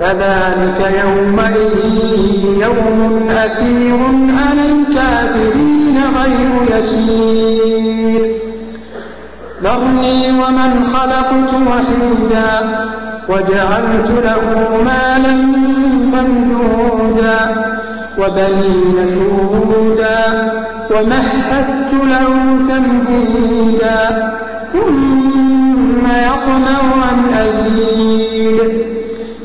فذلك يومئذ يوم أسير على الكافرين غير يسير. ذرني ومن خلقت وحيدا وجعلت له مالا ممدودا وبنين شهودا ومهدت له تمهيدا ثم يطمع أن أزيد.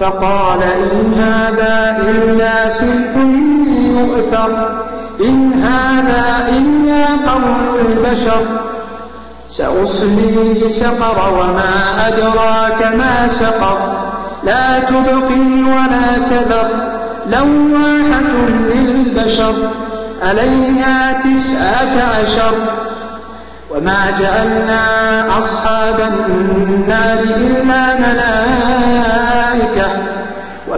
فقال إن هذا إلا سحر مؤثر. إن هذا إلا قول البشر. سأصليه سقر وما أدراك ما سقر. لا تبقي ولا تذر. لواحة للبشر. عليها تسعة عشر. وما جعلنا أصحاب النار إلا ملائكة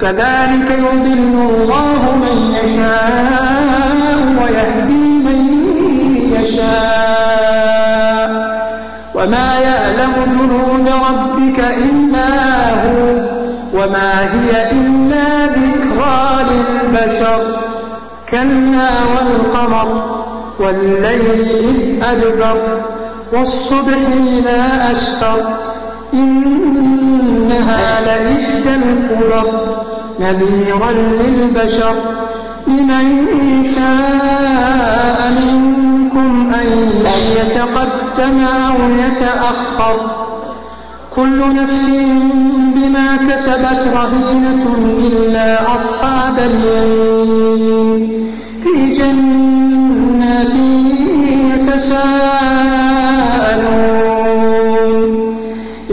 كذلك يضل الله من يشاء ويهدي من يشاء. وما يعلم جنود ربك إلا هو وما هي إلا ذكرى للبشر. كلا والقمر والليل إذ أدبر والصبح إذا أسفر. إنها لإحدى الكبر نذيرا للبشر. لمن شاء منكم أن يتقدم أو يتأخر. كل نفس بما كسبت رهينة إلا أصحاب اليمين. في جنات يتساءلون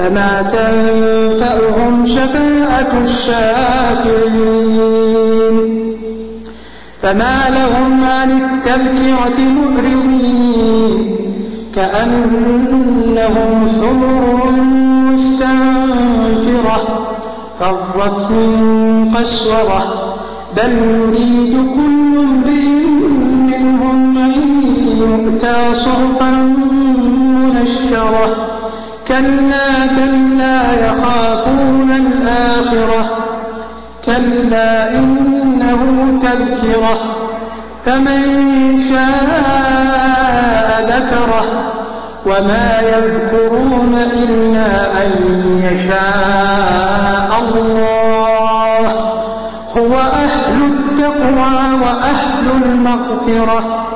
فما تنفعهم شفاعة الشافعين. فما لهم عن التذكرة مؤرضين كأنهم حمر مستنفرة فرت من قسورة. بل يريد كل امرئ منهم أن يؤتى صحفا منشرة. كلا كلا يخافون الآخرة. كلا إنه تذكرة. فمن شاء ذكره. وما يذكرون إلا أن يشاء الله. هو أهل التقوى وأهل المغفرة.